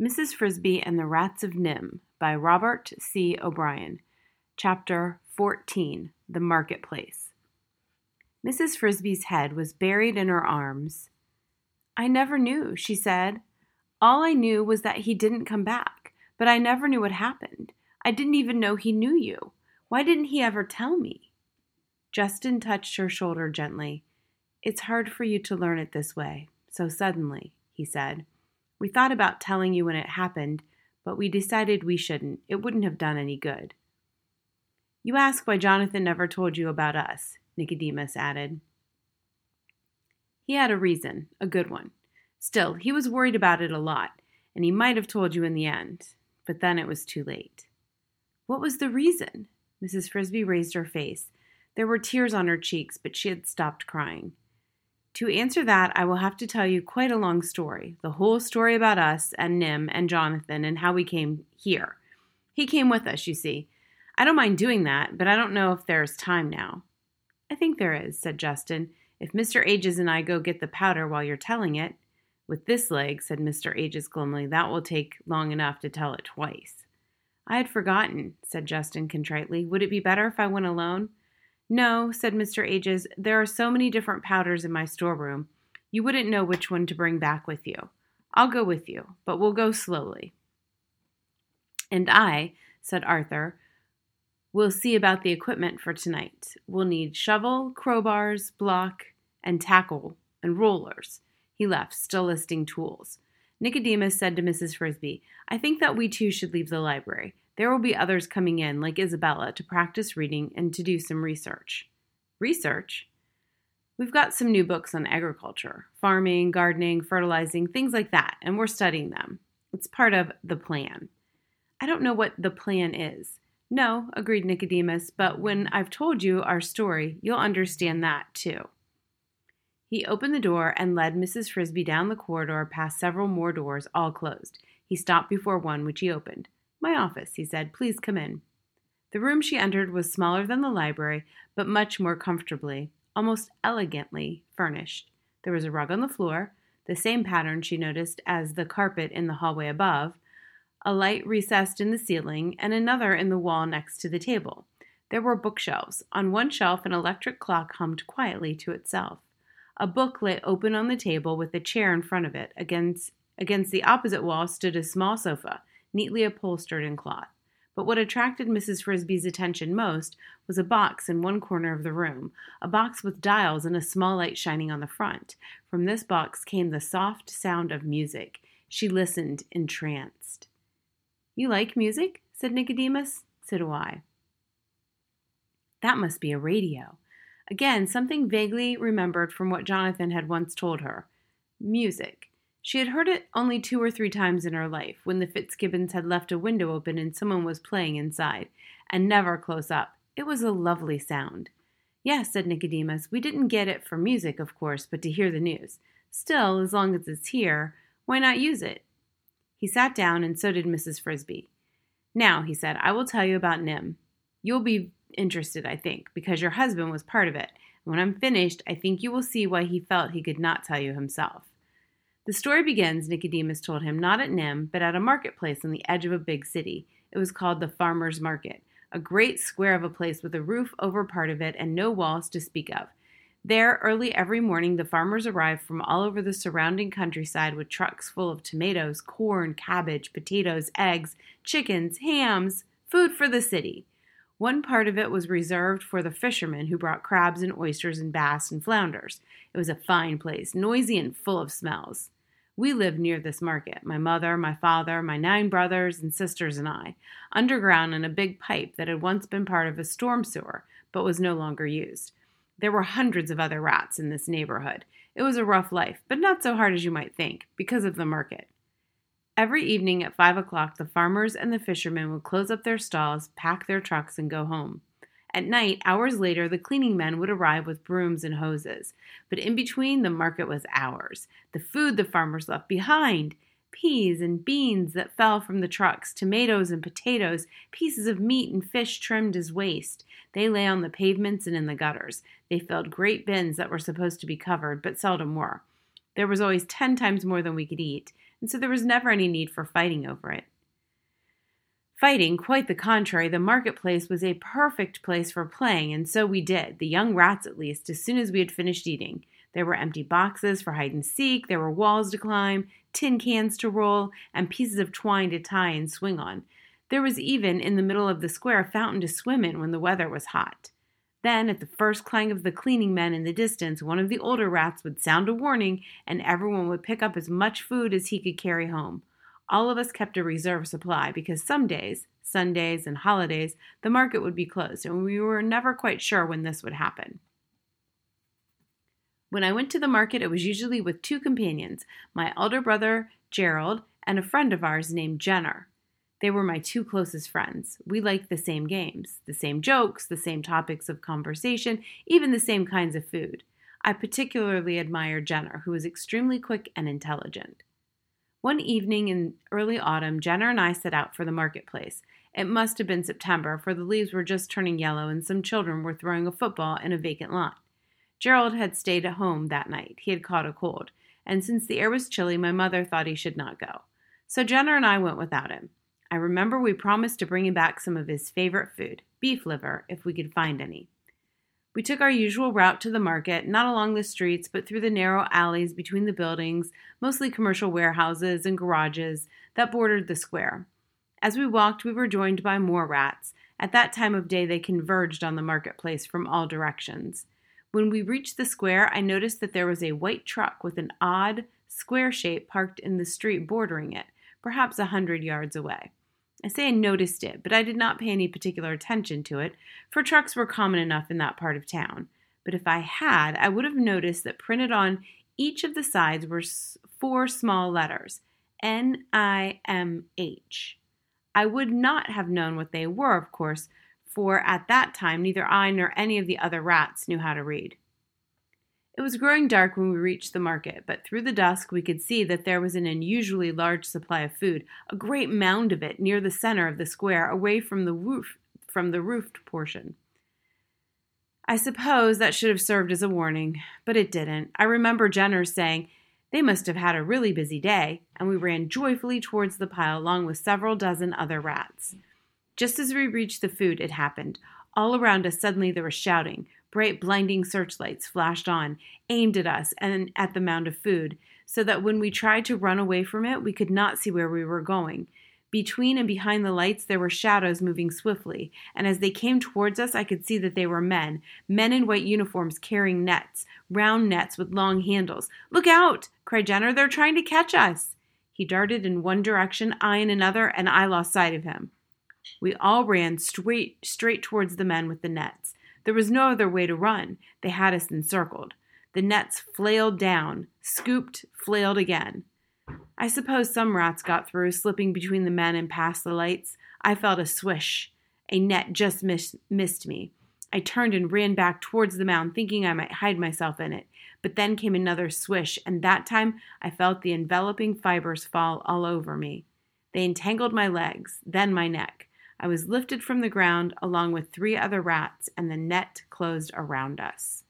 Mrs. Frisby and the Rats of NIMH by Robert C. O'Brien. Chapter 14 The Marketplace. Mrs. Frisby's head was buried in her arms. I never knew, she said. All I knew was that he didn't come back, but I never knew what happened. I didn't even know he knew you. Why didn't he ever tell me? Justin touched her shoulder gently. It's hard for you to learn it this way, so suddenly, he said. We thought about telling you when it happened, but we decided we shouldn't. It wouldn't have done any good. You ask why Jonathan never told you about us, Nicodemus added. He had a reason, a good one. Still, he was worried about it a lot, and he might have told you in the end, but then it was too late. What was the reason? Mrs. Frisby raised her face. There were tears on her cheeks, but she had stopped crying. To answer that, I will have to tell you quite a long story the whole story about us and NIMH and Jonathan and how we came here. He came with us, you see. I don't mind doing that, but I don't know if there's time now. I think there is, said Justin, if Mr. Ages and I go get the powder while you're telling it. With this leg, said Mr. Ages glumly, that will take long enough to tell it twice. I had forgotten, said Justin contritely. Would it be better if I went alone? No, said Mr. Ages, there are so many different powders in my storeroom. You wouldn't know which one to bring back with you. I'll go with you, but we'll go slowly. And I, said Arthur, will see about the equipment for tonight. We'll need shovel, crowbars, block, and tackle, and rollers. He left, still listing tools. Nicodemus said to Mrs. Frisby, I think that we too should leave the library. There will be others coming in, like Isabella, to practice reading and to do some research. Research? We've got some new books on agriculture farming, gardening, fertilizing, things like that, and we're studying them. It's part of the plan. I don't know what the plan is. No, agreed Nicodemus, but when I've told you our story, you'll understand that too. He opened the door and led Mrs. Frisby down the corridor past several more doors, all closed. He stopped before one, which he opened. My office, he said. Please come in. The room she entered was smaller than the library, but much more comfortably, almost elegantly furnished. There was a rug on the floor, the same pattern she noticed as the carpet in the hallway above, a light recessed in the ceiling, and another in the wall next to the table. There were bookshelves. On one shelf, an electric clock hummed quietly to itself. A book lay open on the table with a chair in front of it. Against, against the opposite wall stood a small sofa neatly upholstered in cloth. But what attracted Mrs. Frisby's attention most was a box in one corner of the room, a box with dials and a small light shining on the front. From this box came the soft sound of music. She listened, entranced. You like music? said Nicodemus. So do I. That must be a radio. Again, something vaguely remembered from what Jonathan had once told her. Music. She had heard it only two or three times in her life, when the Fitzgibbons had left a window open and someone was playing inside, and never close up. It was a lovely sound. Yes, said Nicodemus, we didn't get it for music, of course, but to hear the news. Still, as long as it's here, why not use it? He sat down, and so did Mrs. Frisby. Now, he said, I will tell you about NIMH. You'll be interested, I think, because your husband was part of it. When I'm finished, I think you will see why he felt he could not tell you himself. The story begins, Nicodemus told him, not at NIMH, but at a marketplace on the edge of a big city. It was called the Farmer's Market, a great square of a place with a roof over part of it and no walls to speak of. There, early every morning, the farmers arrived from all over the surrounding countryside with trucks full of tomatoes, corn, cabbage, potatoes, eggs, chickens, hams, food for the city. One part of it was reserved for the fishermen who brought crabs and oysters and bass and flounders. It was a fine place, noisy and full of smells. We lived near this market my mother, my father, my nine brothers and sisters, and I, underground in a big pipe that had once been part of a storm sewer, but was no longer used. There were hundreds of other rats in this neighborhood. It was a rough life, but not so hard as you might think, because of the market. Every evening at five o'clock, the farmers and the fishermen would close up their stalls, pack their trucks, and go home. At night, hours later, the cleaning men would arrive with brooms and hoses. But in between, the market was ours. The food the farmers left behind peas and beans that fell from the trucks, tomatoes and potatoes, pieces of meat and fish trimmed as waste. They lay on the pavements and in the gutters. They filled great bins that were supposed to be covered, but seldom were. There was always ten times more than we could eat, and so there was never any need for fighting over it. Fighting, quite the contrary, the marketplace was a perfect place for playing, and so we did, the young rats at least, as soon as we had finished eating. There were empty boxes for hide and seek, there were walls to climb, tin cans to roll, and pieces of twine to tie and swing on. There was even, in the middle of the square, a fountain to swim in when the weather was hot. Then, at the first clang of the cleaning men in the distance, one of the older rats would sound a warning, and everyone would pick up as much food as he could carry home. All of us kept a reserve supply because some days, Sundays and holidays, the market would be closed, and we were never quite sure when this would happen. When I went to the market, it was usually with two companions my elder brother, Gerald, and a friend of ours named Jenner. They were my two closest friends. We liked the same games, the same jokes, the same topics of conversation, even the same kinds of food. I particularly admired Jenner, who was extremely quick and intelligent. One evening in early autumn, Jenner and I set out for the marketplace. It must have been September, for the leaves were just turning yellow and some children were throwing a football in a vacant lot. Gerald had stayed at home that night. He had caught a cold, and since the air was chilly, my mother thought he should not go. So Jenner and I went without him. I remember we promised to bring him back some of his favorite food, beef liver, if we could find any. We took our usual route to the market, not along the streets, but through the narrow alleys between the buildings, mostly commercial warehouses and garages, that bordered the square. As we walked, we were joined by more rats. At that time of day, they converged on the marketplace from all directions. When we reached the square, I noticed that there was a white truck with an odd, square shape parked in the street bordering it, perhaps a hundred yards away. I say I noticed it, but I did not pay any particular attention to it, for trucks were common enough in that part of town. But if I had, I would have noticed that printed on each of the sides were four small letters N I M H. I would not have known what they were, of course, for at that time neither I nor any of the other rats knew how to read. It was growing dark when we reached the market, but through the dusk we could see that there was an unusually large supply of food, a great mound of it near the center of the square, away from the roof from the roofed portion. I suppose that should have served as a warning, but it didn't. I remember Jenner saying, They must have had a really busy day, and we ran joyfully towards the pile along with several dozen other rats. Just as we reached the food, it happened. All around us, suddenly there was shouting. Bright, blinding searchlights flashed on, aimed at us and at the mound of food, so that when we tried to run away from it, we could not see where we were going. Between and behind the lights, there were shadows moving swiftly, and as they came towards us, I could see that they were men men in white uniforms carrying nets, round nets with long handles. Look out! cried Jenner. They're trying to catch us. He darted in one direction, I in another, and I lost sight of him. We all ran straight straight towards the men with the nets. There was no other way to run. They had us encircled. The nets flailed down, scooped, flailed again. I suppose some rats got through, slipping between the men and past the lights. I felt a swish. A net just miss- missed me. I turned and ran back towards the mound, thinking I might hide myself in it. But then came another swish, and that time I felt the enveloping fibers fall all over me. They entangled my legs, then my neck. I was lifted from the ground along with three other rats, and the net closed around us.